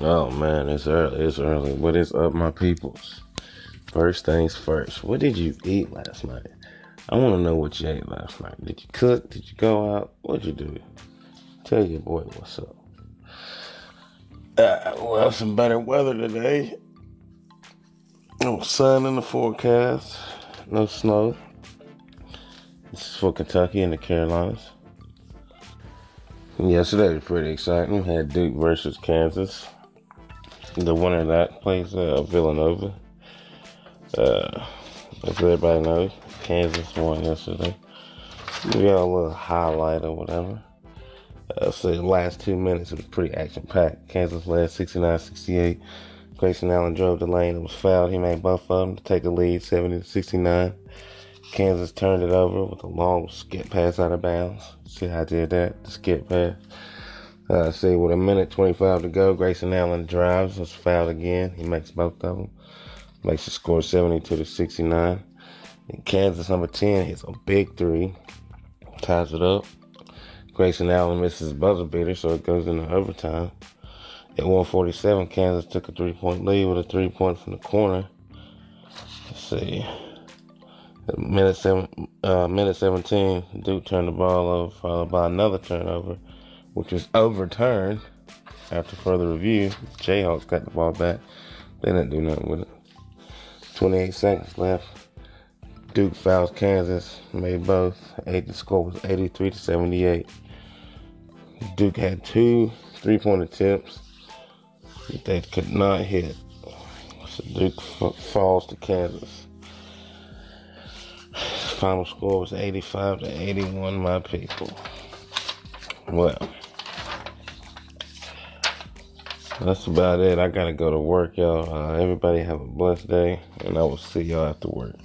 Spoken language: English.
Oh man, it's early. It's early. What is up, my peoples? First things first. What did you eat last night? I want to know what you ate last night. Did you cook? Did you go out? What'd you do? Tell your boy what's up. Uh, well, some better weather today. No sun in the forecast. No snow. This is for Kentucky and the Carolinas. Yesterday was pretty exciting. We had Duke versus Kansas. The winner of that plays uh, Villanova. Uh, as everybody knows, Kansas won yesterday. We got a little highlight or whatever. Uh, so the last two minutes was pretty action packed. Kansas led 69-68. Grayson Allen drove the lane and was fouled. He made both of them to take the lead 70 69. Kansas turned it over with a long skip pass out of bounds. See how I did that? The skip pass. Uh, see, with a minute 25 to go, Grayson Allen drives, was fouled again. He makes both of them. Makes the score 72 to 69. And Kansas number 10 hits a big three. Ties it up. Grayson Allen misses buzzer beater, so it goes into overtime. At 147, Kansas took a three point lead with a three point from the corner. Let's see. Minute seven, uh, minute seventeen, Duke turned the ball over, followed by another turnover, which was overturned after further review. Jayhawks got the ball back. They didn't do nothing with it. 28 seconds left. Duke fouls Kansas, made both. Eight. The score was 83 to 78. Duke had two three-point attempts that they could not hit. So Duke f- falls to Kansas final score was 85 to 81, my people. Well, that's about it. I gotta go to work, y'all. Uh, everybody have a blessed day, and I will see y'all after work.